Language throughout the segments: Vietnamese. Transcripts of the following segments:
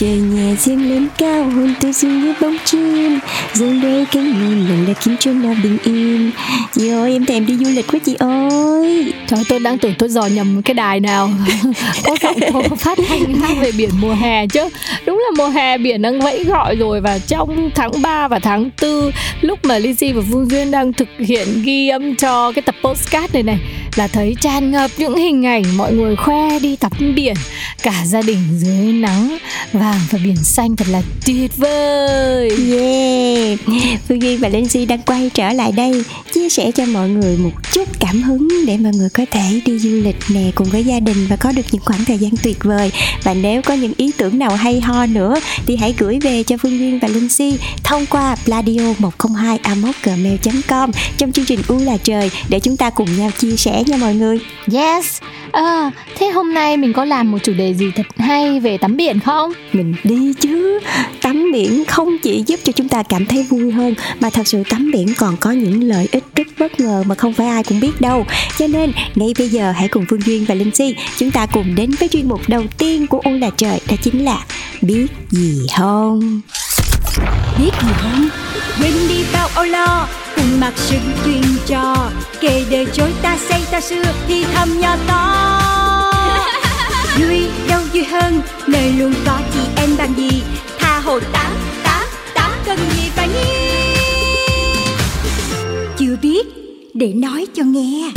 trời nhà riêng lên cao hôn tôi dưng như bóng chim. Dương đôi cánh mềm lần là kiếm cho nào bình yên. Chị ơi em thèm đi du lịch quá chị ơi. Trời tôi đang tưởng tôi dò nhầm cái đài nào. Có giọng cô phát thanh hát về biển mùa hè chứ. Đúng là mùa hè biển đang vẫy gọi rồi Và trong tháng 3 và tháng 4 Lúc mà Lizzy và Phương Duyên đang thực hiện ghi âm cho cái tập postcard này này Là thấy tràn ngập những hình ảnh mọi người khoe đi tắm biển Cả gia đình dưới nắng vàng và biển xanh thật là tuyệt vời. Yeah. Phương Duyên và Linh Si đang quay trở lại đây Chia sẻ cho mọi người một chút cảm hứng Để mọi người có thể đi du lịch nè Cùng với gia đình và có được những khoảng thời gian tuyệt vời. Và nếu có những ý tưởng nào hay ho nữa Thì hãy gửi về cho Phương Duyên và Linh Si Thông qua pladio 102 gmail com. Trong chương trình U là trời Để chúng ta cùng nhau chia sẻ nha mọi người. Yes à, Thế hôm nay mình có làm một chủ đề gì thật hay về tắm biển không? Mình đi chứ. Tắm biển không chỉ giúp cho chúng ta cảm thấy vui hơn Mà thật sự tắm biển còn có những lợi ích rất bất ngờ Mà không phải ai cũng biết đâu. Cho nên ngay bây giờ hãy cùng Phương Duyên và Linh Si Chúng ta cùng đến với chuyên mục đầu tiên của U là trời Đó chính là Biết gì không? Biết gì không? Quên đi bao âu lo cùng mặc sự chuyên trò kể đời chối ta xây ta xưa thì thầm nhỏ to. Vui đâu vui hơn nơi luôn có chị em bằng gì. Tha hồ tám tám tám cần gì phải nghi chưa biết để nói cho nghe.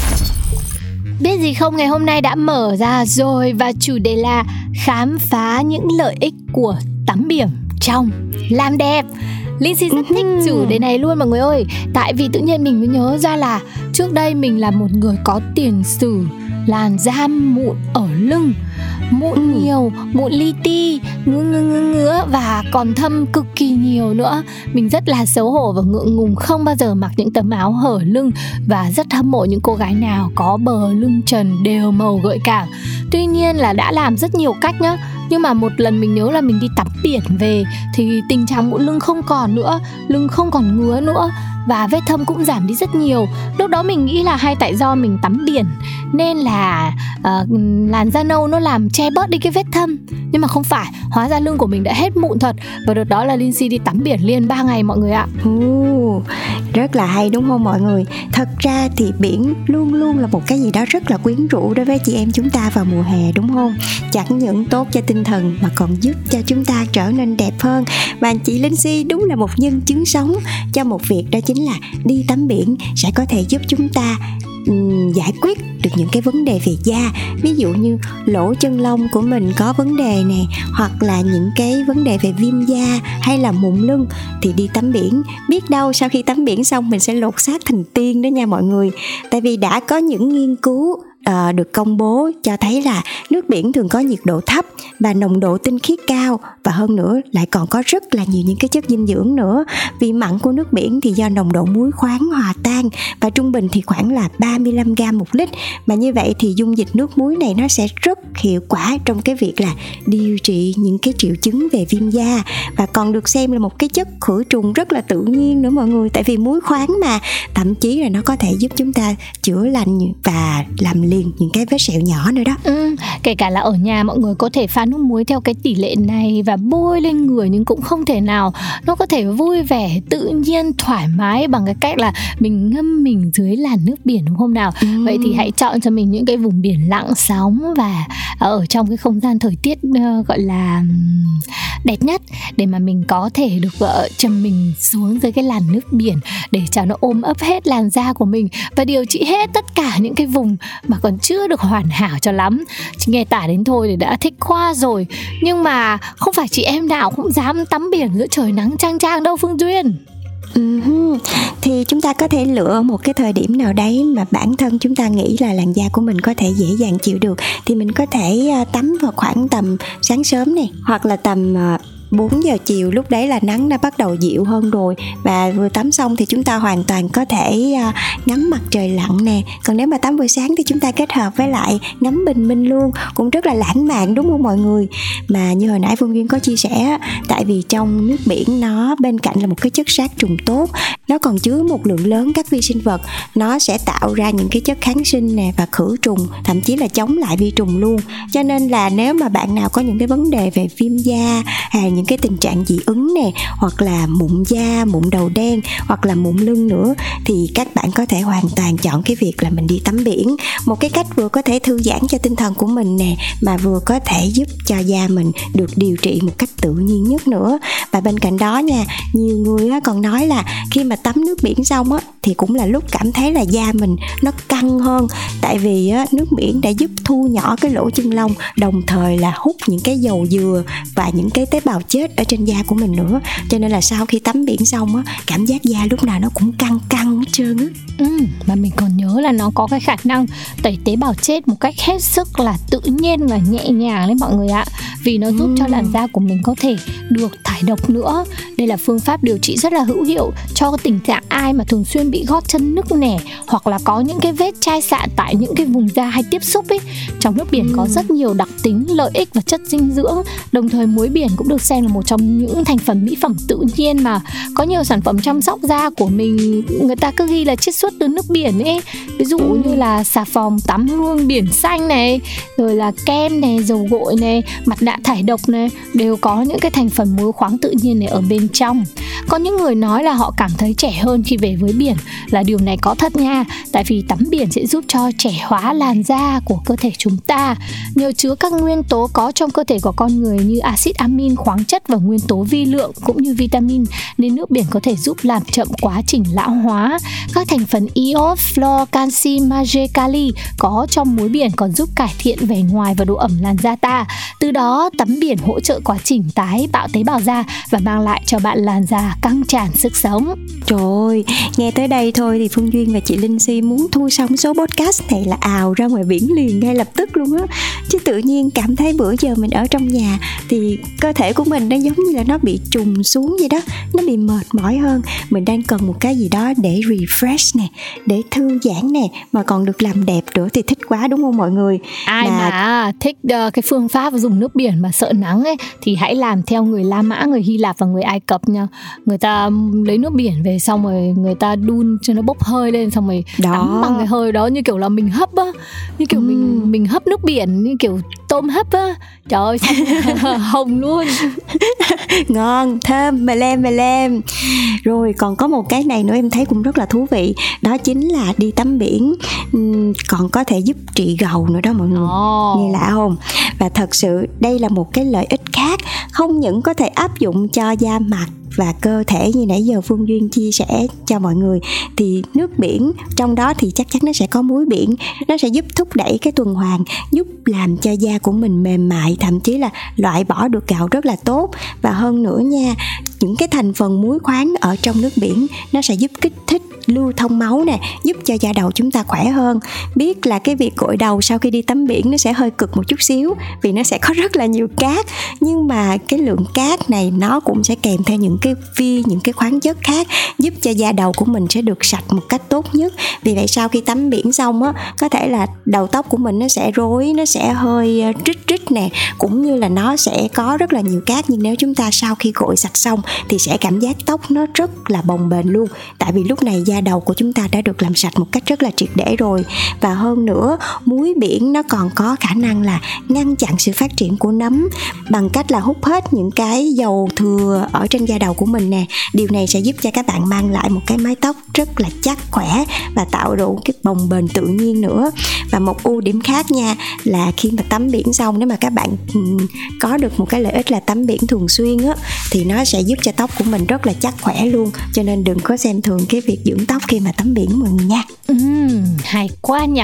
Biết gì không ngày hôm nay đã mở ra rồi và chủ đề là khám phá những lợi ích của tắm biển trong làm đẹp. Linh Si rất thích chủ đề này luôn mọi người ơi. Tại vì tự nhiên mình mới nhớ ra là Trước đây mình là một người có tiền sử Làn da mụn ở lưng Mụn nhiều, mụn li ti Ngứa ngứa ngứa ngứa Và còn thâm cực kỳ nhiều nữa. Mình rất là xấu hổ và ngượng ngùng Không bao giờ mặc những tấm áo hở lưng Và rất hâm mộ những cô gái nào Có bờ lưng trần đều màu gợi cảm. Tuy nhiên là đã làm rất nhiều cách nhá nhưng mà một lần mình nhớ là mình đi tắm biển về thì tình trạng mụn lưng không còn nữa lưng không còn ngứa nữa và vết thâm cũng giảm đi rất nhiều. Lúc đó mình nghĩ là hay tại do mình tắm biển nên là uh, làn da nâu nó làm che bớt đi cái vết thâm. Nhưng mà không phải hóa ra lưng của mình đã hết mụn thật và đợt đó là Lindsay đi tắm biển liền 3 ngày mọi người ạ. Uh, rất là hay đúng không mọi người? Thật ra thì biển luôn luôn là một cái gì đó rất là quyến rũ đối với chị em chúng ta vào mùa hè đúng không? Chẳng những tốt cho tinh thần mà còn giúp cho chúng ta trở nên đẹp hơn. Và chị Linh Si đúng là một nhân chứng sống cho một việc đó chính là đi tắm biển sẽ có thể giúp chúng ta um, giải quyết được những cái vấn đề về da. Ví dụ như lỗ chân lông của mình có vấn đề nè hoặc là những cái vấn đề về viêm da hay là mụn lưng thì đi tắm biển. Biết đâu sau khi tắm biển xong mình sẽ lột xác thành tiên đó nha mọi người. Tại vì đã có những nghiên cứu Ờ, được công bố cho thấy là nước biển thường có nhiệt độ thấp và nồng độ tinh khiết cao. Và hơn nữa, lại còn có rất là nhiều những cái chất dinh dưỡng nữa. Vì mặn của nước biển thì do nồng độ muối khoáng hòa tan và trung bình thì khoảng là 35 gram một lít. Mà như vậy thì dung dịch nước muối này nó sẽ rất hiệu quả trong cái việc là điều trị những cái triệu chứng về viêm da. Và còn được xem là một cái chất khử trùng rất là tự nhiên nữa mọi người, tại vì muối khoáng mà. Thậm chí là nó có thể giúp chúng ta chữa lành và làm liền những cái vết sẹo nhỏ nữa đó ừ, kể cả là ở nhà mọi người có thể pha nước muối theo cái tỷ lệ này và bôi lên người nhưng cũng không thể nào nó có thể vui vẻ tự nhiên thoải mái bằng cái cách là mình ngâm mình dưới làn nước biển đúng không nào ừ. vậy thì hãy chọn cho mình những cái vùng biển lặng sóng và ở trong cái không gian thời tiết uh, gọi là đẹp nhất để mà mình có thể được vợ chồng mình xuống dưới cái làn nước biển để cho nó ôm ấp hết làn da của mình và điều trị hết tất cả những cái vùng mà còn chưa được hoàn hảo cho lắm. Chỉ nghe tả đến thôi thì đã thích khoa rồi. Nhưng mà không phải chị em nào cũng dám tắm biển giữa trời nắng trang trang đâu, phương duyên. Uh-huh. thì chúng ta có thể lựa một cái thời điểm nào đấy mà bản thân chúng ta nghĩ là làn da của mình có thể dễ dàng chịu được. Thì mình có thể à, tắm vào khoảng tầm sáng sớm này hoặc là tầm à, 4 giờ chiều lúc đấy là nắng đã bắt đầu dịu hơn rồi. Và vừa tắm xong thì chúng ta hoàn toàn có thể à, ngắm mặt trời lặn nè. Còn nếu mà tắm buổi sáng thì chúng ta kết hợp với lại ngắm bình minh luôn. Cũng rất là lãng mạn, đúng không mọi người? Mà như hồi nãy phương duyên có chia sẻ tại vì trong nước biển nó bên cạnh là một cái chất sát trùng tốt, nó còn chứa một lượng lớn các vi sinh vật. Nó sẽ tạo ra những cái chất kháng sinh nè và khử trùng, thậm chí là chống lại vi trùng luôn. Cho nên là nếu mà bạn nào có những cái vấn đề về viêm da hay những cái tình trạng dị ứng nè hoặc là mụn da mụn đầu đen hoặc là mụn lưng nữa thì các bạn có thể hoàn toàn chọn cái việc là mình đi tắm biển. Một cái cách vừa có thể thư giãn cho tinh thần của mình nè mà vừa có thể giúp cho da mình được điều trị một cách tự nhiên nhất nữa. Và bên cạnh đó nha nhiều người còn nói là khi mà tắm nước biển xong á thì cũng là lúc cảm thấy là da mình nó căng hơn. Tại vì á, nước biển đã giúp thu nhỏ cái lỗ chân lông đồng thời là hút những cái dầu dừa và những cái tế bào chết ở trên da của mình nữa. Cho nên là sau khi tắm biển xong á cảm giác da lúc nào nó cũng căng căng hết trơn á. Ừ, mà mình còn nhớ là nó có cái khả năng tẩy tế bào chết một cách hết sức là tự nhiên và nhẹ nhàng đấy mọi người ạ. Vì nó giúp ừ. cho làn da của mình có thể được thải độc nữa. Đây là phương pháp điều trị rất là hữu hiệu cho tình trạng ai mà thường xuyên bị gót chân nứt nẻ hoặc là có những cái vết chai sạn tại những cái vùng da hay tiếp xúc ấy. Trong nước biển ừ. có rất nhiều đặc tính lợi ích và chất dinh dưỡng. Đồng thời muối biển cũng được xem là một trong những thành phần mỹ phẩm tự nhiên mà có nhiều sản phẩm chăm sóc da của mình. Người ta cứ ghi là chiết xuất từ nước biển ấy. Ví dụ như là xà phòng tắm hương biển xanh này, rồi là kem này, dầu gội này, mặt nạ thải độc này, đều có những cái thành phần muối khoáng tự nhiên này ở bên trong. Có những người nói là họ cảm thấy trẻ hơn khi về với biển, là điều này có thật nha. Tại vì tắm biển sẽ giúp cho trẻ hóa làn da của cơ thể chúng ta. Nhờ chứa các nguyên tố có trong cơ thể của con người như axit amin khoáng chất và nguyên tố vi lượng cũng như vitamin nên nước biển có thể giúp làm chậm quá trình lão hóa. Các thành phần iốt, flo, canxi, magie, kali có trong muối biển còn giúp cải thiện vẻ ngoài và độ ẩm làn da ta. Từ đó tắm biển hỗ trợ quá trình tái tạo tế bào da và mang lại cho bạn làn da căng tràn sức sống. Trời ơi, nghe tới đây thôi thì Phương Duyên và chị Linh Si muốn thu xong số podcast này là ào ra ngoài biển liền ngay lập tức luôn á. Chứ tự nhiên cảm thấy bữa giờ mình ở trong nhà thì cơ thể của mình nó giống như là nó bị trùng xuống vậy đó. Nó bị mệt mỏi hơn. Mình đang cần một cái gì đó để refresh nè, để thư giãn nè. Mà còn được làm đẹp nữa thì thích quá đúng không mọi người? Ai mà, mà thích uh, cái phương pháp dùng nước biển mà sợ nắng ấy Thì hãy làm theo người La Mã, người Hy Lạp và người Ai Cập nha. Người ta lấy nước biển về xong rồi người ta đun cho nó bốc hơi lên xong rồi đó. tắm bằng cái hơi đó như kiểu là mình hấp á. Như kiểu ừ. mình mình hấp nước biển như kiểu tôm hấp á. Trời ơi hồng luôn ngon thơm mè lem mè lem. Rồi còn có một cái này nữa em thấy cũng rất là thú vị. Đó chính là đi tắm biển. Còn có thể giúp trị gầu nữa đó mọi người. Oh. nghe lạ không? Và thật sự đây là một cái lợi ích khác. Không những có thể áp dụng cho da mặt và cơ thể như nãy giờ Phương Duyên chia sẻ cho mọi người, thì nước biển trong đó thì chắc chắn nó sẽ có muối biển. Nó sẽ giúp thúc đẩy cái tuần hoàn, giúp làm cho da của mình mềm mại, thậm chí là loại bỏ được gạo rất là tốt. Và hơn nữa nha, những cái thành phần muối khoáng ở trong nước biển nó sẽ giúp kích thích lưu thông máu nè giúp cho da đầu chúng ta khỏe hơn. Biết là cái việc gội đầu sau khi đi tắm biển nó sẽ hơi cực một chút xíu vì nó sẽ có rất là nhiều cát. Nhưng mà cái lượng cát này nó cũng sẽ kèm theo những cái vi những cái khoáng chất khác giúp cho da đầu của mình sẽ được sạch một cách tốt nhất. Vì vậy sau khi tắm biển xong á có thể là đầu tóc của mình nó sẽ rối nó sẽ hơi ờ, trích trích nè cũng như là nó sẽ có rất là nhiều cát. Nhưng nếu chúng ta sau khi gội sạch xong thì sẽ cảm giác tóc nó rất là bồng bềnh luôn. Tại vì lúc này da da đầu của chúng ta đã được làm sạch một cách rất là triệt để rồi. Và hơn nữa, muối biển nó còn có khả năng là ngăn chặn sự phát triển của nấm bằng cách là hút hết những cái dầu thừa ở trên da đầu của mình nè. Điều này sẽ giúp cho các bạn mang lại một cái mái tóc rất là chắc khỏe và tạo đủ cái bồng bềnh tự nhiên nữa. Và một ưu điểm khác nha, là khi mà tắm biển xong, nếu mà các bạn có được một cái lợi ích là tắm biển thường xuyên á, thì nó sẽ giúp cho tóc của mình rất là chắc khỏe luôn. Cho nên đừng có xem thường cái việc dưỡng tóc khi mà tắm biển mọi người nha. Ừ, hay quá nhỉ.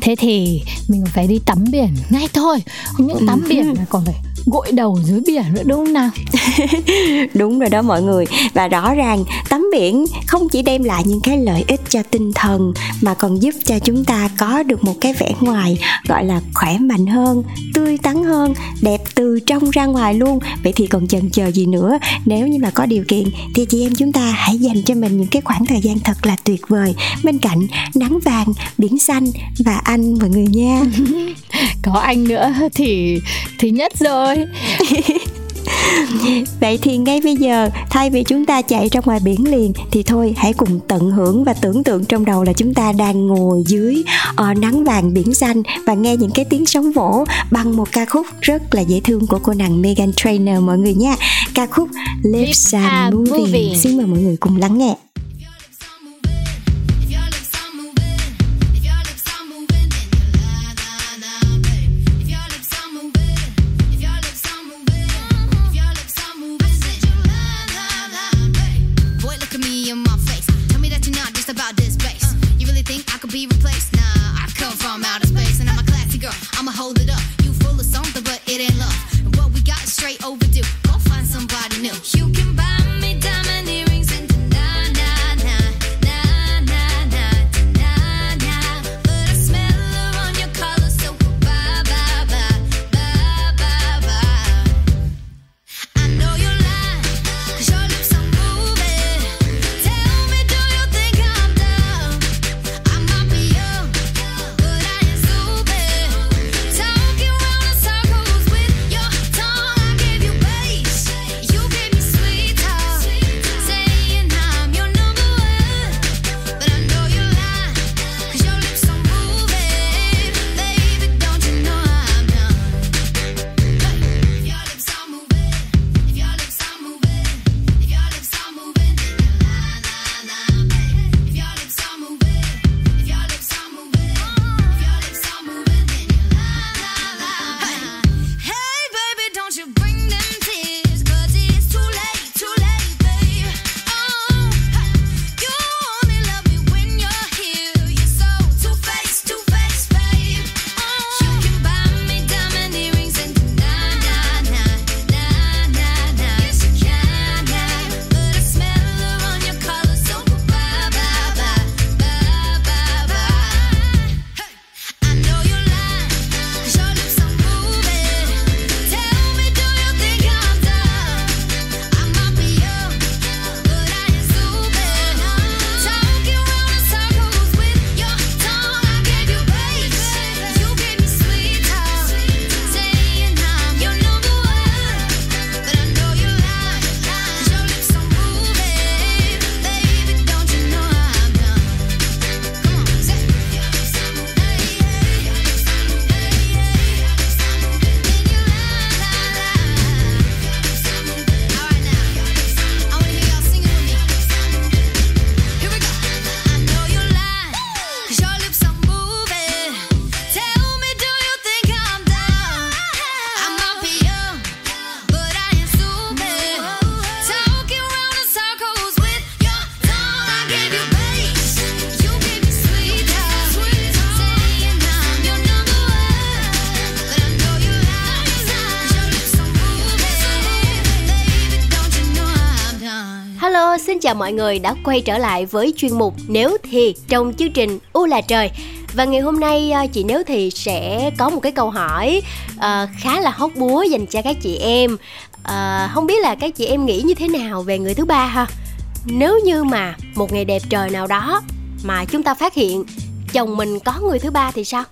Thế thì mình phải đi tắm biển ngay thôi. Không những tắm biển mà còn phải gội đầu dưới biển nữa đúng không nào? Đúng rồi đó mọi người. Và rõ ràng tắm biển không chỉ đem lại những cái lợi ích cho tinh thần mà còn giúp cho chúng ta có được một cái vẻ ngoài gọi là khỏe mạnh hơn tươi tắn hơn đẹp từ trong ra ngoài luôn. Vậy thì còn chần chờ gì nữa? Nếu như mà có điều kiện thì chị em chúng ta hãy dành cho mình những cái khoảng thời gian thật là tuyệt vời. Bên cạnh nắng vàng biển xanh và anh mọi người nha. Có anh nữa thì thì nhất rồi Vậy thì ngay bây giờ thay vì chúng ta chạy ra ngoài biển liền thì thôi hãy cùng tận hưởng và tưởng tượng trong đầu là chúng ta đang ngồi dưới uh, nắng vàng biển xanh và nghe những cái tiếng sóng vỗ bằng một ca khúc rất là dễ thương của cô nàng Megan Trainor mọi người nha. Ca khúc Lips Are Moving. moving. Xin mời mọi người cùng lắng nghe. Chào mọi người đã quay trở lại với chuyên mục Nếu thì trong chương trình U là trời. Và ngày hôm nay ờ, chị Nếu thì sẽ có một cái câu hỏi uh, khá là hóc búa dành cho các chị em. Uh, không biết là các chị em nghĩ như thế nào về người thứ ba ha? Nếu như mà một ngày đẹp trời nào đó mà chúng ta phát hiện chồng mình có người thứ ba thì sao?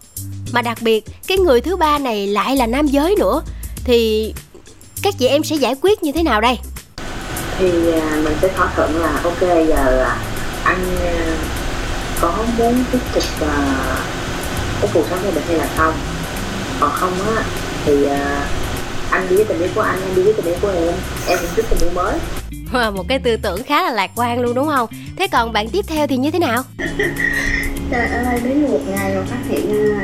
Mà đặc biệt cái người thứ ba này lại là nam giới nữa thì các chị em sẽ giải quyết như thế nào đây? Thì à, mình sẽ thỏa thuận là ok giờ anh à, có muốn tiếp tục uh, cái cuộc sống gia đình hay là không? Còn không á thì uh, anh đi với tình yêu của anh anh đi với tình yêu của em em cũng thích tình yêu mới. Một cái tư tưởng khá là lạc quan luôn đúng không? Thế còn bạn tiếp theo thì như thế nào? Trời ơi đến một ngày mà phát hiện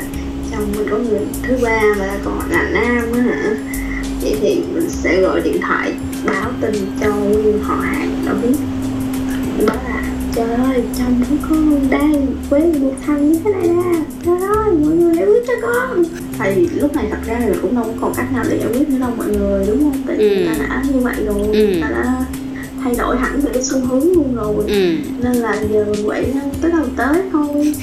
chồng mình có người thứ ba và còn là nam á hả? Vậy thì mình sẽ gọi điện thoại báo tin cho nguyên họ hàng nó biết. Đó là trời ơi chồng của con đây với một thằng như thế này nè trời ơi mọi người hãy biết cho con. Thì lúc này thật ra là cũng đâu có còn cách nào để giải quyết nữa đâu mọi người đúng không? Tại vì Ừ. ta đã như vậy rồi Ừ. ta đã thay đổi hẳn về cái xu hướng luôn rồi. Ừ. Nên là giờ mình quậy tới đâu tới thôi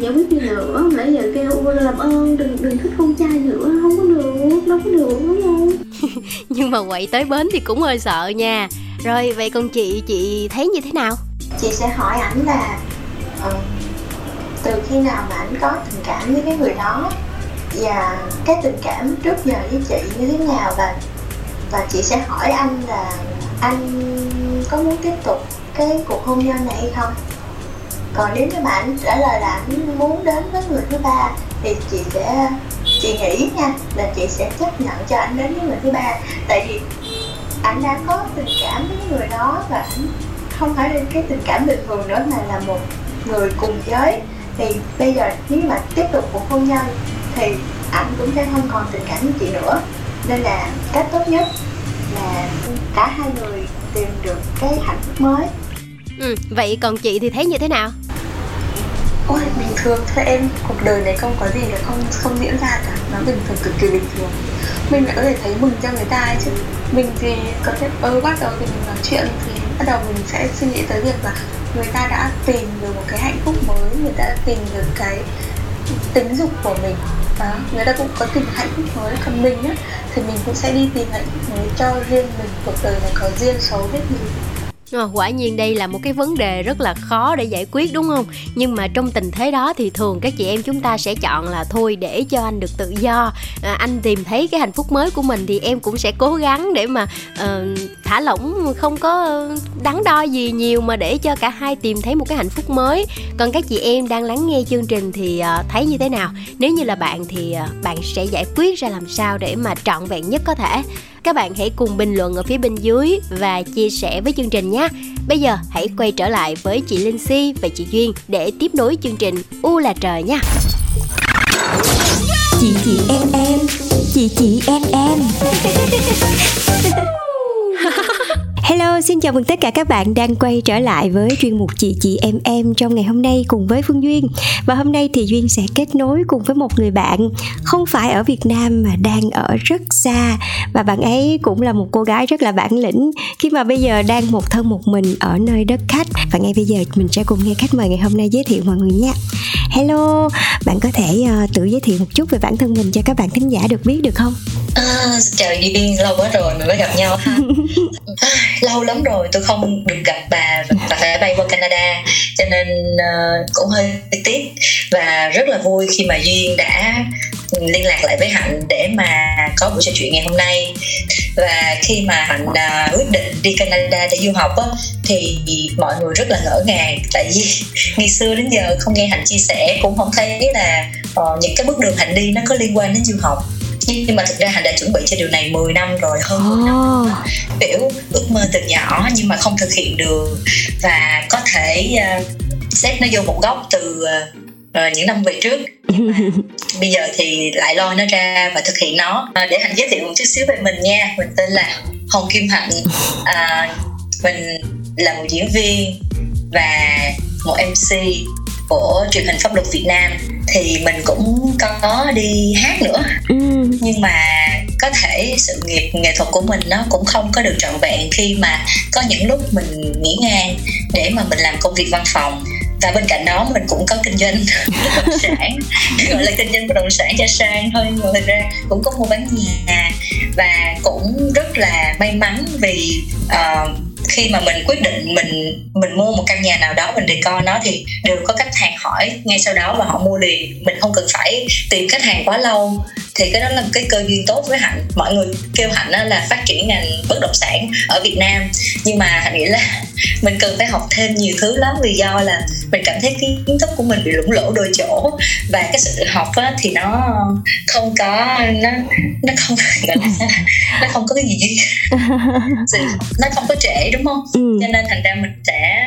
giải quyết gì nữa. Nãy giờ kêu "Ôi, làm ơn đừng đừng thích con trai nữa không có được đâu có được đúng không nhưng mà quậy tới bến thì cũng hơi sợ nha. Rồi vậy còn chị chị thấy như thế nào? Chị sẽ hỏi ảnh là uh, từ khi nào mà ảnh có tình cảm với cái người đó? Và cái tình cảm trước giờ với chị như thế nào? Và và chị sẽ hỏi anh là anh có muốn tiếp tục cái cuộc hôn nhân này hay không? Còn nếu như mà anh trả lời là anh muốn đến với người thứ ba thì chị sẽ chị nghĩ nha, là chị sẽ chấp nhận cho anh đến với người thứ ba. Tại vì anh đã có tình cảm với người đó và anh không phải là cái tình cảm bình thường nữa, mà là một người cùng giới. Thì bây giờ nếu mà tiếp tục cuộc hôn nhân thì anh cũng sẽ không còn tình cảm với chị nữa. Nên là cách tốt nhất là cả hai người tìm được cái hạnh phúc mới. Ừ vậy còn chị thì thấy như thế nào? Ôi bình thường. Thôi em Cuộc đời này không có gì là không không diễn ra cả. Nó bình thường cực kỳ bình thường. Mình lại có thể thấy mừng cho người ta ấy chứ. Mình thì có thể ơ bắt đầu thì mình nói chuyện Thì bắt đầu mình sẽ suy nghĩ tới việc là Người ta đã tìm được một cái hạnh phúc mới Người ta đã tìm được cái tính dục của mình. Đó, người ta cũng có tìm hạnh phúc mới còn mình á thì mình cũng sẽ đi tìm hạnh phúc mới cho riêng mình. Cuộc đời này có riêng xấu hết mình à, quả nhiên đây là một cái vấn đề rất là khó để giải quyết đúng không? Nhưng mà trong tình thế đó thì thường các chị em chúng ta sẽ chọn là thôi để cho anh được tự do. À, anh tìm thấy cái hạnh phúc mới của mình thì em cũng sẽ cố gắng để mà uh, thả lỏng không có đắn đo gì nhiều mà để cho cả hai tìm thấy một cái hạnh phúc mới. Còn các chị em đang lắng nghe chương trình thì uh, thấy như thế nào? Nếu như là bạn thì uh, bạn sẽ giải quyết ra làm sao để mà trọn vẹn nhất có thể? Các bạn hãy cùng bình luận ở phía bên dưới và chia sẻ với chương trình nhé. Bây giờ hãy quay trở lại với chị Linh Si và chị Duyên để tiếp nối chương trình U là trời nha. Chị chị em em Chị chị em em Hello, xin chào mừng tất cả các bạn đang quay trở lại với chuyên mục Chị Chị Em Em trong ngày hôm nay cùng với Phương Duyên. Và hôm nay thì Duyên sẽ kết nối cùng với một người bạn không phải ở Việt Nam mà đang ở rất xa. Và bạn ấy cũng là một cô gái rất là bản lĩnh. Khi mà bây giờ đang một thân một mình ở nơi đất khách. Và ngay bây giờ mình sẽ cùng nghe khách mời ngày hôm nay giới thiệu mọi người nha. Hello, bạn có thể uh, tự giới thiệu một chút về bản thân mình cho các bạn thính giả được biết được không? À, chào Duyên, lâu quá rồi mình mới gặp nhau ha Lâu lắm rồi tôi không được gặp bà và phải bay qua Canada. Cho nên uh, cũng hơi tiếc Và rất là vui khi mà Duyên đã liên lạc lại với Hạnh để mà có buổi trò chuyện ngày hôm nay. Và khi mà Hạnh uh, quyết định đi Canada để du học á, thì mọi người rất là ngỡ ngàng. Tại vì ngày xưa đến giờ không nghe Hạnh chia sẻ cũng không thấy là uh, những cái bước đường Hạnh đi nó có liên quan đến du học nhưng mà thực ra Hạnh đã chuẩn bị cho điều này 10 năm rồi hơn 10 năm kiểu ước mơ từ nhỏ nhưng mà không thực hiện được. Và có thể uh, xếp nó vô một góc từ uh, những năm về trước. Bây giờ thì lại lôi nó ra và thực hiện nó. À, để hạnh giới thiệu một chút xíu về mình nha. Mình tên là hồng kim hạnh. À, mình là một diễn viên và một mc của truyền hình pháp luật việt nam thì mình cũng có đi hát nữa. Nhưng mà có thể sự nghiệp nghệ thuật của mình nó cũng không có được trọn vẹn khi mà có những lúc mình nghỉ ngang để mà mình làm công việc văn phòng. Và bên cạnh đó mình cũng có kinh doanh bất động sản gọi là kinh doanh bất động sản cho sang thôi thực ra cũng có mua bán nhà. Và cũng rất là may mắn vì uh, khi mà mình quyết định mình mình mua một căn nhà nào đó mình decor nó thì đều có khách hàng hỏi ngay sau đó và họ mua liền. Mình không cần phải tìm khách hàng quá lâu thì cái đó là một cái cơ duyên tốt với hạnh. Mọi người kêu hạnh là phát triển ngành bất động sản ở việt nam. Nhưng mà hạnh nghĩ là mình cần phải học thêm nhiều thứ lắm vì do là mình cảm thấy cái kiến thức của mình bị lủng lỗ đôi chỗ. Và cái sự học á, thì nó không có nó nó không nó không có cái gì nó không có trễ đúng không? Ừ. cho nên thành ra mình sẽ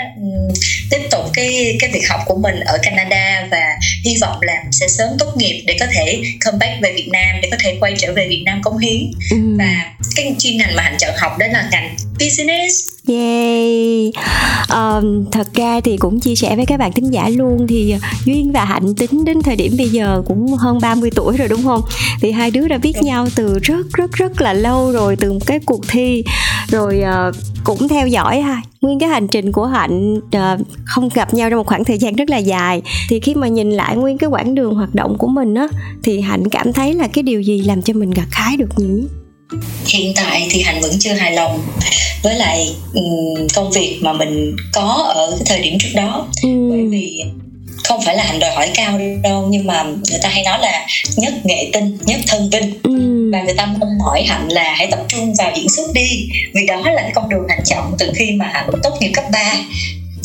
cái cái việc học của mình ở Canada và hy vọng là mình sẽ sớm tốt nghiệp để có thể comeback về Việt Nam để có thể quay trở về Việt Nam cống hiến ừ. và cái chuyên ngành mà hạnh chọn học đó là ngành business. Yay! Um, thật ra thì cũng chia sẻ với các bạn thính giả luôn thì Duyên và Hạnh tính đến thời điểm bây giờ cũng hơn 30 tuổi rồi đúng không? Thì hai đứa đã biết nhau từ rất rất rất là lâu rồi từ một cái cuộc thi. Rồi uh, cũng theo dõi ha. Nguyên cái hành trình của hạnh uh, không gặp nhau trong một khoảng thời gian rất là dài. Thì khi mà nhìn lại nguyên cái quãng đường hoạt động của mình á thì hạnh cảm thấy là cái điều gì làm cho mình gặt hái được nhiều nhất hiện tại thì hạnh vẫn chưa hài lòng với lại công việc mà mình có ở cái thời điểm trước đó ừ. bởi vì không phải là hạnh đòi hỏi cao đâu nhưng mà người ta hay nói là nhất nghệ tinh nhất thân vinh ừ. và người ta mong mỏi hạnh là hãy tập trung vào diễn xuất đi vì đó là cái con đường hạnh chọn từ khi mà hạnh tốt nghiệp cấp 3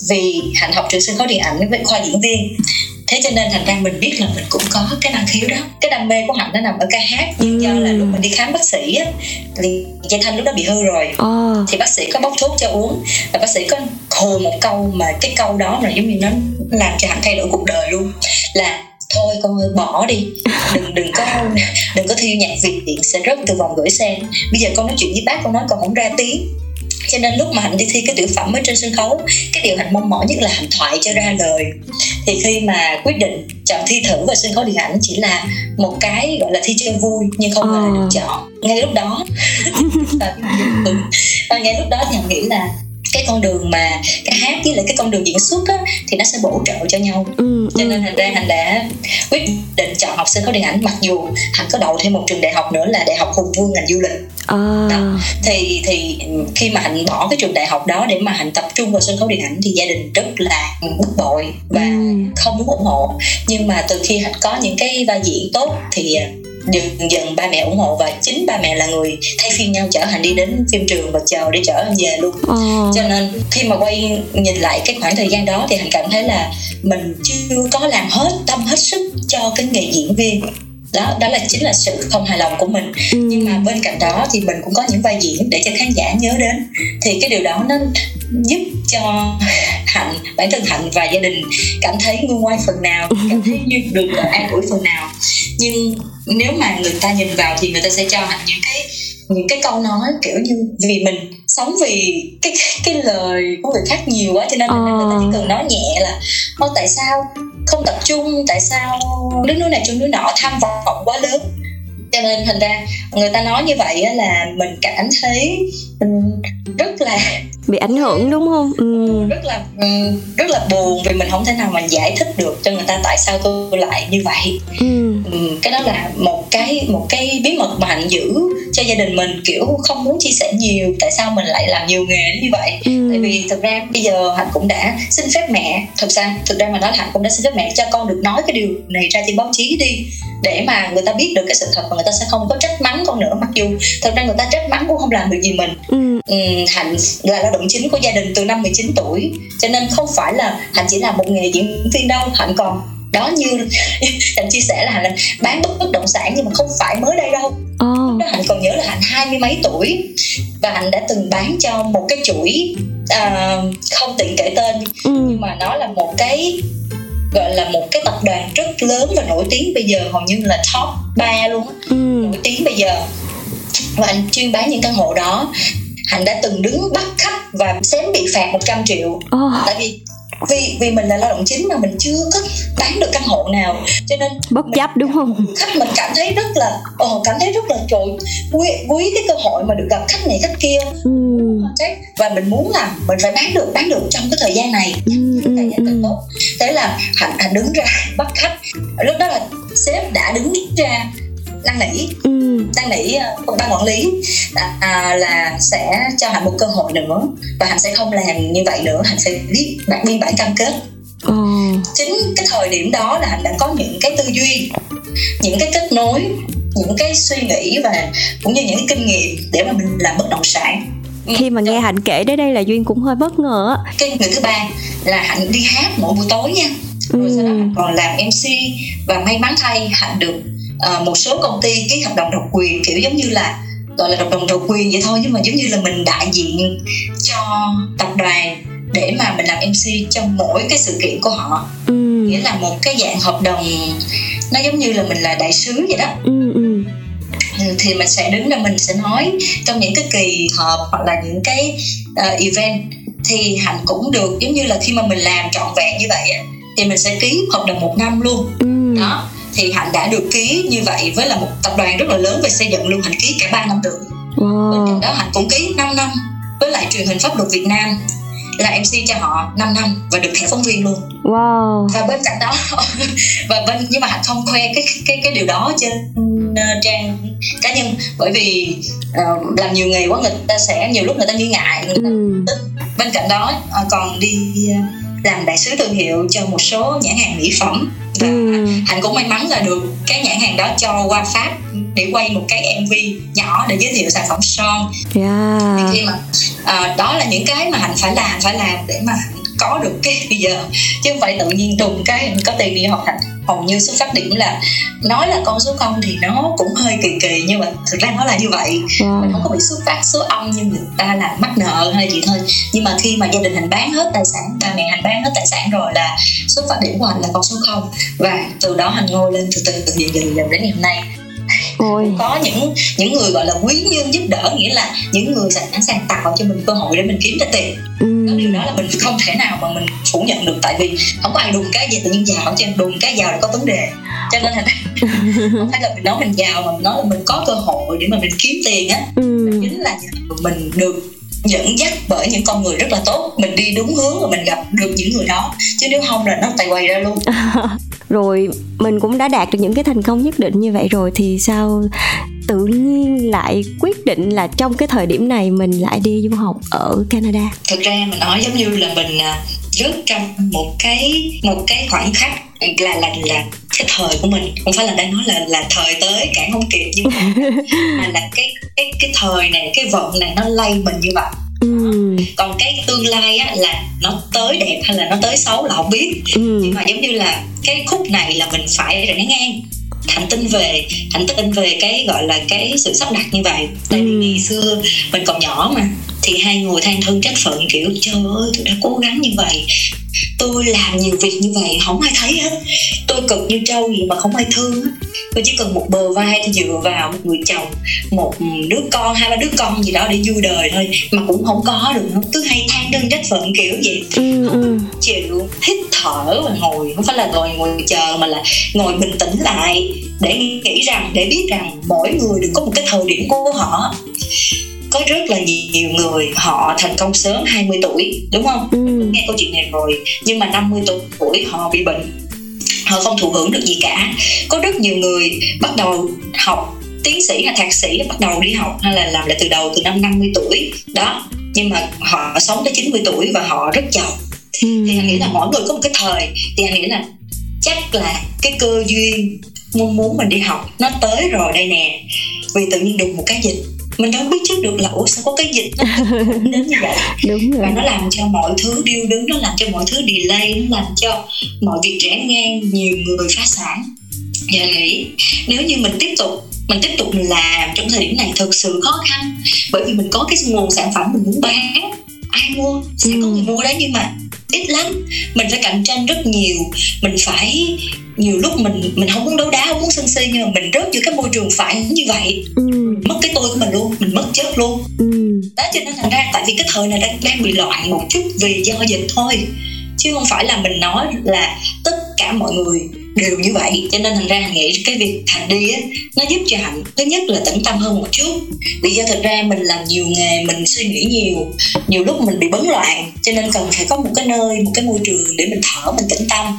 vì hạnh học trường sân khấu điện ảnh với khoa diễn viên thế cho nên thành ra mình biết là mình cũng có cái năng khiếu đó. Cái đam mê của hạnh nó nằm ở ca hát. Nhưng do là lúc mình đi khám bác sĩ á thì dây thanh lúc đó bị hư rồi. Oh. thì bác sĩ có bốc thuốc cho uống. Và bác sĩ có hồ một câu mà cái câu đó là giống như nó làm cho hạnh thay đổi cuộc đời luôn. Là thôi con ơi bỏ đi. Đừng đừng có đừng có thiêu nhạc việt điện sẽ rớt từ vòng gửi sen. Bây giờ con nói chuyện với bác con nói con không ra tiếng cho nên lúc mà hạnh đi thi cái tiểu phẩm ở trên sân khấu cái điều hạnh mong mỏi nhất là hạnh thoại cho ra lời. Thì khi mà quyết định chọn thi thử vào sân khấu điện ảnh chỉ là một cái gọi là thi chơi vui nhưng không ngờ được chọn. Ngay lúc đó và ngay lúc đó thì hạnh nghĩ là cái con đường mà ca hát với lại cái con đường diễn xuất á, thì nó sẽ bổ trợ cho nhau ừ, cho nên thành ra hạnh đã quyết định chọn học sân khấu điện ảnh mặc dù hạnh có đậu thêm một trường đại học nữa là đại học hùng vương ngành du lịch à. đó. thì thì khi mà hạnh bỏ cái trường đại học đó để mà hạnh tập trung vào sân khấu điện ảnh thì gia đình rất là bức bội và ừ. không muốn ủng hộ nhưng mà từ khi hạnh có những cái vai diễn tốt thì dần dần ba mẹ ủng hộ và chính ba mẹ là người thay phiên nhau chở hành đi đến phim trường và chờ để chở anh về luôn ờ. cho nên khi mà quay nhìn lại cái khoảng thời gian đó thì hành cảm thấy là mình chưa có làm hết tâm hết sức cho cái nghề diễn viên đó đó là chính là sự không hài lòng của mình. Ừ. nhưng mà bên cạnh đó thì mình cũng có những vai diễn để cho khán giả nhớ đến. Thì cái điều đó nó giúp cho hạnh bản thân hạnh và gia đình cảm thấy nguôi ngoai phần nào cảm thấy như được an ủi phần nào. Nhưng nếu mà người ta nhìn vào thì người ta sẽ cho hạnh những cái những cái câu nói kiểu như vì mình sống vì cái cái lời của người khác nhiều quá cho nên ờ. người ta chỉ cần nói nhẹ là ô tại sao không tập trung tại sao đứng núi này chung núi nọ tham vọng quá lớn cho nên thành ra người ta nói như vậy là mình cảm thấy rất là bị ảnh hưởng đúng không ừ. rất là rất là buồn vì mình không thể nào mà giải thích được cho người ta tại sao tôi lại như vậy ừ. cái đó là một cái một cái bí mật mà hạnh giữ cho gia đình mình kiểu không muốn chia sẻ nhiều tại sao mình lại làm nhiều nghề như vậy ừ. tại vì thực ra bây giờ hạnh cũng đã xin phép mẹ thực ra thực ra mà nói hạnh cũng đã xin phép mẹ cho con được nói cái điều này ra trên báo chí đi để mà người ta biết được cái sự thật và người ta sẽ không có trách mắng con nữa mặc dù thực ra người ta trách mắng cũng không làm được gì mình ừ. Ừ, hạnh là lao động chính của gia đình từ năm 19 tuổi cho nên không phải là hạnh chỉ là một nghề diễn viên đâu hạnh còn đó như hạnh chia sẻ là hạnh bán bất bất động sản nhưng mà không phải mới đây đâu oh. hạnh còn nhớ là hạnh hai mươi mấy tuổi và hạnh đã từng bán cho một cái chuỗi uh, không tiện kể tên ừ. nhưng mà nó là một cái gọi là một cái tập đoàn rất lớn và nổi tiếng bây giờ hầu như là top 3 luôn ừ. nổi tiếng bây giờ và anh chuyên bán những căn hộ đó hạnh đã từng đứng bắt khách và xém bị phạt 100 triệu oh. tại vì vì vì mình là lao động chính mà mình chưa có bán được căn hộ nào. Cho nên bất chấp đúng không? khách mình cảm thấy rất là ồ cảm thấy rất là trời quý, quý cái cơ hội mà được gặp khách này khách kia. Ừ. và mình muốn là mình phải bán được bán được trong cái thời gian này. Ừ, thời gian ừ, ừ. tốt. Thế là hạnh hạnh đứng ra bắt khách. Lúc đó là sếp đã đứng ra năn nỉ ừ. năn nỉ uh, ban quản lý. À, à, là sẽ cho hạnh một cơ hội nữa và hạnh sẽ không làm như vậy nữa. Hạnh sẽ viết bản biên bản cam kết. Ừ. chính cái thời điểm đó là hạnh đã có những cái tư duy những cái kết nối những cái suy nghĩ và cũng như những cái kinh nghiệm để mà mình làm bất động sản. Khi mà nghe hạnh kể đến đây là duyên cũng hơi bất ngờ cái người thứ ba là hạnh đi hát mỗi buổi tối nha. Rồi ừ. sau đó còn làm mc và may mắn thay hạnh được uh, một số công ty ký hợp đồng độc quyền kiểu giống như là gọi là hợp đồng độc quyền vậy thôi nhưng mà giống như là mình đại diện cho tập đoàn để mà mình làm mc trong mỗi cái sự kiện của họ ừ. nghĩa là một cái dạng hợp đồng nó giống như là mình là đại sứ vậy đó ừ, ừ. thì mình sẽ đứng ra mình sẽ nói trong những cái kỳ họp hoặc là những cái uh, event thì hạnh cũng được giống như là khi mà mình làm trọn vẹn như vậy á thì mình sẽ ký hợp đồng một năm luôn ừ. đó thì hạnh đã được ký như vậy với là một tập đoàn rất là lớn về xây dựng luôn hạnh ký cả ba năm rưỡi wow. bên cạnh đó hạnh cũng ký 5 năm với lại truyền hình pháp luật việt nam là MC cho họ 5 năm và được thẻ phóng viên luôn. Wow. Và bên cạnh đó và bên nhưng mà hạnh không khoe cái cái cái điều đó trên uh, trang cá nhân. Bởi vì uh, làm nhiều nghề quá người ta sẽ nhiều lúc người ta nghi ngại người ta ừ. bên cạnh đó uh, còn đi uh, làm đại sứ thương hiệu cho một số nhãn hàng mỹ phẩm và ừ. hạnh cũng may mắn là được cái nhãn hàng đó cho qua pháp để quay một cái mv nhỏ để giới thiệu sản phẩm son yeah. khi mà à, đó là những cái mà hạnh phải làm phải làm để mà có được cái bây giờ. Chứ không phải tự nhiên đùng cái có tiền đi học hạnh hầu như xuất phát điểm là nói là con số không thì nó cũng hơi kỳ kỳ nhưng mà thực ra nó là như vậy. Wow. mình không có bị xuất phát số âm như người ta là mắc nợ hay gì thôi. Nhưng mà khi mà gia đình hành bán hết tài sản ba mẹ hành bán hết tài sản rồi là xuất phát điểm của hành là con số không. Và từ đó hành ngồi lên từ từ từ dần dần dần đến ngày hôm nay. Ôi. có những những người gọi là quý nhân giúp đỡ nghĩa là những người sẵn sàng tạo cho mình cơ hội để mình kiếm ra tiền. Ừ. điều đó là mình không thể nào mà mình phủ nhận được tại vì không có ai đùng cái gì tự nhiên giàu chứ đùng cái giàu là có vấn đề. Cho nên là không phải là mình nói mình giàu mà mình nói là mình có cơ hội để mà mình kiếm tiền á. Ừ. chính là mình được dẫn dắt bởi những con người rất là tốt. Mình đi đúng hướng và mình gặp được những người đó. Chứ nếu không là nó tay quay ra luôn. Rồi mình cũng đã đạt được những cái thành công nhất định như vậy rồi thì sao tự nhiên lại quyết định là trong cái thời điểm này mình lại đi du học ở Canada? Thực ra mình nói giống như là mình rớt trong một cái một cái khoảnh khắc là là là cái thời của mình. Không phải là đang nói là là thời tới cản không kịp nhưng mà, mà là cái cái cái thời này cái vận này nó lay mình như vậy ừ. còn cái tương lai á là nó tới đẹp hay là nó tới xấu là không biết ừ. nhưng mà giống như là cái khúc này là mình phải rẽ ngang thành tin về thành tin về cái gọi là cái sự sắp đặt như vậy tại vì ngày xưa mình còn nhỏ mà thì hai người than thân trách phận kiểu trời ơi tôi đã cố gắng như vậy tôi làm nhiều việc như vậy không ai thấy hết. Tôi cực như trâu gì mà không ai thương hết tôi chỉ cần một bờ vai tôi dựa vào một người chồng một đứa con hai ba đứa con gì đó để vui đời thôi mà cũng không có được nó cứ hay than đơn trách phận kiểu vậy. Ừ, ừ. chịu hít thở và ngồi không phải là ngồi ngồi chờ mà là ngồi bình tĩnh lại để nghĩ rằng để biết rằng mỗi người đều có một cái thời điểm của họ có rất là nhiều người họ thành công sớm 20 tuổi đúng không? Ừ. nghe câu chuyện này rồi nhưng mà 50 tuổi họ bị bệnh họ không thụ hưởng được gì cả. Có rất nhiều người bắt đầu học tiến sĩ hay thạc sĩ bắt đầu đi học hay là làm lại từ đầu từ năm 50 tuổi. Đó nhưng mà họ sống tới 90 tuổi và họ rất giàu. Ừ. thì anh nghĩ là mỗi người có một cái thời thì anh nghĩ là chắc là cái cơ duyên mong muốn mình đi học nó tới rồi đây nè. Vì tự nhiên đụng một cái dịch mình đâu biết trước được là ủa sao có cái dịch nó đến như vậy. Đúng rồi. Và nó làm cho mọi thứ điêu đứng nó làm cho mọi thứ delay nó làm cho mọi việc rẽ ngang nhiều người phá sản. Và nghĩ nếu như mình tiếp tục mình tiếp tục mình làm trong thời điểm này thực sự khó khăn. Bởi vì mình có cái nguồn sản phẩm mình muốn bán. Ai mua? Sẽ có người mua đấy nhưng mà ít lắm. Mình phải cạnh tranh rất nhiều. Mình phải nhiều lúc mình mình không muốn đấu đá không muốn sân si nhưng mà mình rớt vô cái môi trường phải như vậy. Ừ. mất cái tôi của mình luôn mình mất chết luôn ừ. đó cho nên thành ra tại vì cái thời này đang đang bị loạn một chút vì do dịch thôi chứ không phải là mình nói là tất cả mọi người đều như vậy cho nên thành ra hạnh nghĩ cái việc hạnh đi á nó giúp cho hạnh thứ nhất là tĩnh tâm hơn một chút. Vì do thực ra mình làm nhiều nghề mình suy nghĩ nhiều nhiều lúc mình bị bấn loạn cho nên cần phải có một cái nơi một cái môi trường để mình thở mình tĩnh tâm.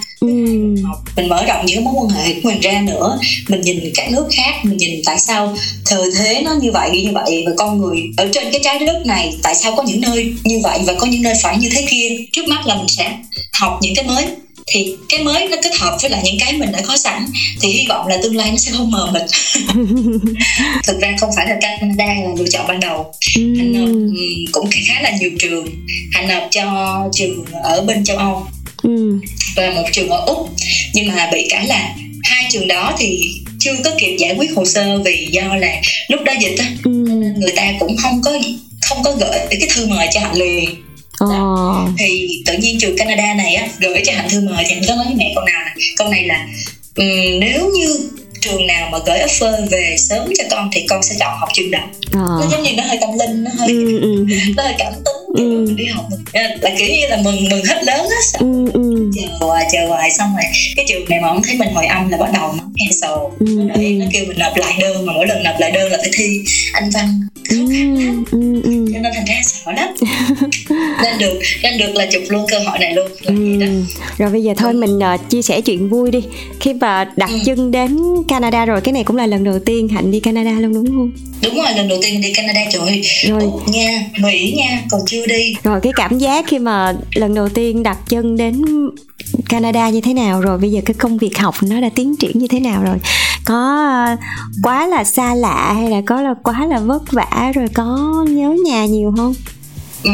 Mình mở rộng những mối quan hệ của mình ra nữa. Mình nhìn các nước khác mình nhìn tại sao thời thế nó như vậy như vậy và con người ở trên cái trái đất này tại sao có những nơi như vậy và có những nơi phải như thế kia. Trước mắt là mình sẽ học những cái mới thì cái mới nó kết hợp với lại những cái mình đã có sẵn. Thì hy vọng là tương lai nó sẽ không mờ mịt. Thực ra không phải là Canada là lựa chọn ban đầu. Ừ. hành nộp cũng khá là nhiều trường. Hành nộp cho trường ở bên châu Âu. Và một trường ở úc. Nhưng mà bị cái là hai trường đó thì chưa có kịp giải quyết hồ sơ vì do là lúc đó dịch á. Người ta cũng không có không có gửi cái thư mời cho hạnh liền Ờ. thì tự nhiên trường Canada này á gửi cho hạnh thư mời thì hạnh có nói với mẹ câu nào này câu này là um, nếu như trường nào mà gửi offer về sớm cho con thì con sẽ chọn học trường đó à. nó giống như nó hơi tâm linh nó hơi ừ, ừ. nó hơi cảm tính ừ. đi học là kiểu như là mừng mừng hết lớn á ừ, ừ. Chờ chờ hoài. Xong rồi cái trường này mà không thấy mình hồi âm là bắt đầu nó cancel. Ừ, ừ. nó kêu mình nộp lại đơn mà mỗi lần nộp lại đơn là phải thi anh văn. Ừ, ừ, ừ. cho nên thành ra sợ lắm. Nên được nên được là chụp luôn cơ hội này luôn ừ. rồi bây giờ thôi mình uh, chia sẻ chuyện vui đi. Khi mà đặt ừ. chân đến Canada rồi cái này cũng là lần đầu tiên hạnh đi Canada luôn đúng không? Đúng rồi lần đầu tiên đi Canada trời. Rồi. Úc nha Mỹ nha còn chưa đi. Rồi cái cảm giác khi mà lần đầu tiên đặt chân đến Canada như thế nào rồi? Bây giờ cái công việc học nó đã tiến triển như thế nào rồi? Có ờ, quá là xa lạ hay là có là quá là vất vả rồi có nhớ nhà nhiều không? Ừ,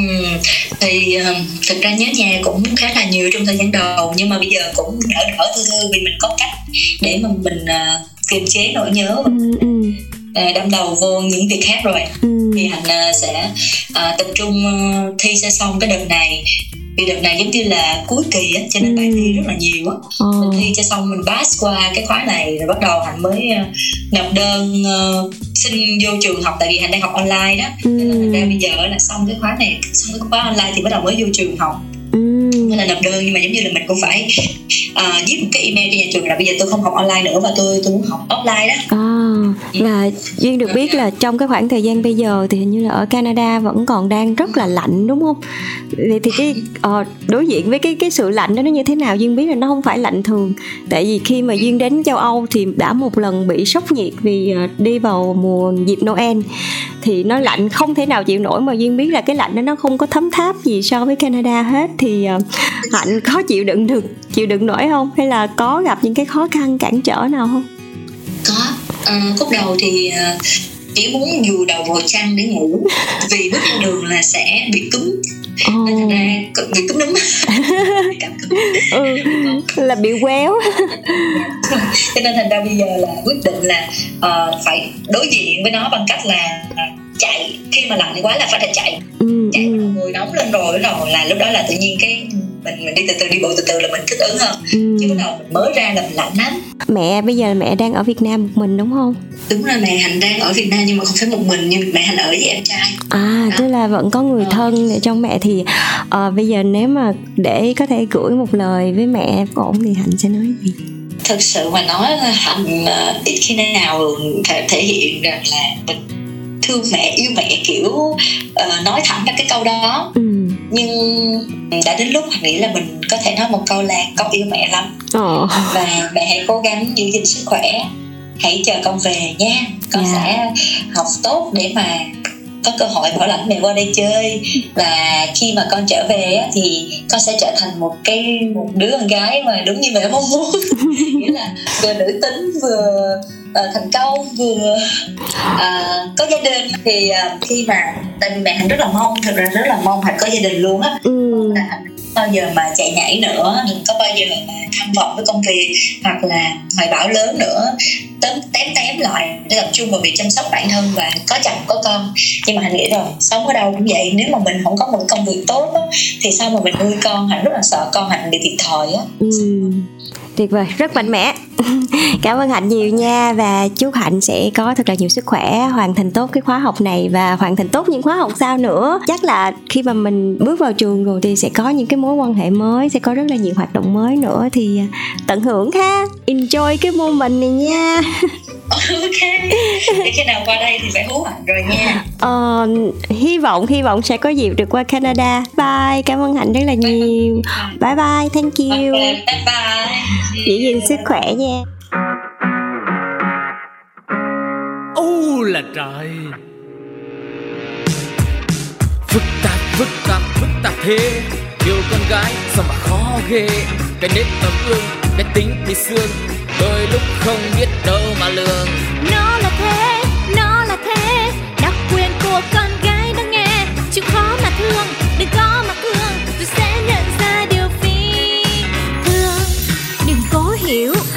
thì uh, thực ra nhớ nhà cũng khá là nhiều trong thời gian đầu nhưng mà bây giờ cũng đỡ đỡ thư thư vì mình có cách để mà mình uh, kiềm chế nỗi nhớ. Và ừ, ừ. Đâm đầu vô những việc khác rồi. Ừ. thì hạnh uh, sẽ uh, tập trung uh, thi sẽ xong cái đợt này. Vì đợt này giống như là cuối kỳ á cho nên bài thi rất là nhiều á. Ừ. mình thi cho xong mình pass qua cái khóa này rồi bắt đầu hạnh mới uh, nộp đơn uh, xin vô trường học tại vì hạnh đang học online đó. Ừ. nên là thành ra bây giờ là xong cái khóa này xong cái khóa online thì bắt đầu mới vô trường học là nộp đơn nhưng mà giống như là mình cũng phải uh, viết một cái email cho nhà trường là bây giờ tôi không học online nữa và tôi tôi muốn học offline đó. À, và duyên được biết là trong cái khoảng thời gian bây giờ thì hình như là ở Canada vẫn còn đang rất là lạnh đúng không? Vậy thì cái uh, đối diện với cái cái sự lạnh đó nó như thế nào? Duyên biết là nó không phải lạnh thường. Tại vì khi mà duyên đến châu âu thì đã một lần bị sốc nhiệt vì uh, đi vào mùa dịp noel. Thì nó lạnh không thể nào chịu nổi mà duyên biết là cái lạnh đó nó không có thấm tháp gì so với canada hết. Thì uh, hạnh có chịu đựng được chịu đựng nổi không? Hay là có gặp những cái khó khăn cản trở nào không? Có. Uh, khúc đầu thì uh, chỉ muốn dù đầu vào chăn để ngủ vì bước trên đường là sẽ bị cứng oh. nên ra bị cúm núm. Ừ, là bị quéo. Cho nên thành ra bây giờ là quyết định là uh, phải đối diện với nó bằng cách là uh, chạy. Khi mà lạnh quá là phải là chạy. Ừ, chạy ừ. người nóng lên rồi rồi là lúc đó là tự nhiên cái mình mình đi từ từ đi bộ từ từ là mình thích ứng hơn ừ. chứ đầu mình mới ra là mình lạnh lắm mẹ bây giờ mẹ đang ở Việt Nam một mình đúng không đúng rồi mẹ Hạnh đang ở Việt Nam nhưng mà không phải một mình nhưng mẹ Hạnh ở với em trai à đó. tức là vẫn có người ờ. thân ở trong mẹ thì uh, bây giờ nếu mà để có thể gửi một lời với mẹ ổn thì Hạnh sẽ nói gì thực sự mà nói là Hạnh uh, ít khi nào thể, thể hiện rằng là mình thương mẹ yêu mẹ kiểu uh, nói thẳng ra cái câu đó ừ. Nhưng đã đến lúc mình nghĩ là mình có thể nói một câu là con yêu mẹ lắm oh. và mẹ hãy cố gắng giữ gìn sức khỏe hãy chờ con về nha con yeah. Dạ. sẽ học tốt để mà có cơ hội bảo lãnh mẹ qua đây chơi và khi mà con trở về á, thì con sẽ trở thành một cái một đứa con gái mà đúng như mẹ mong muốn nghĩa là vừa nữ tính vừa uh, thành công vừa uh, có gia đình thì uh, khi mà tại vì mẹ hạnh rất là mong thật ra rất là mong hạnh có gia đình luôn á. Ừ. là hạnh bao giờ mà chạy nhảy nữa đừng có bao giờ mà tham vọng với công việc hoặc là hoài bão lớn nữa tém tém tém lại để tập trung vào việc chăm sóc bản thân và có chồng có con. Nhưng mà hạnh nghĩ rồi sống ở đâu cũng vậy nếu mà mình không có một công việc tốt á, thì sao mà mình nuôi con? Hạnh rất là sợ con hạnh bị thiệt thòi á. Ừ tuyệt vời rất mạnh mẽ. Cảm ơn hạnh nhiều nha và chúc hạnh sẽ có thật là nhiều sức khỏe hoàn thành tốt cái khóa học này và hoàn thành tốt những khóa học sau nữa. Chắc là khi mà mình bước vào trường rồi thì sẽ có những cái mối quan hệ mới sẽ có rất là nhiều hoạt động mới nữa thì à, tận hưởng ha. Enjoy cái moment này nha. Ok. Để khi nào qua đây thì phải hú hạnh rồi nha. Ờ, hy vọng hy vọng sẽ có dịp được qua Canada. Bye cảm ơn hạnh rất là nhiều. Bye bye thank you. Okay, bye bye giữ gìn sức khỏe nha. Ô là trời. Phức tạp phức tạp phức tạp thế. Yêu con gái sao mà khó ghê. Cái nết tấm ương cái tính thì xương đôi lúc không biết đâu mà lường. Nó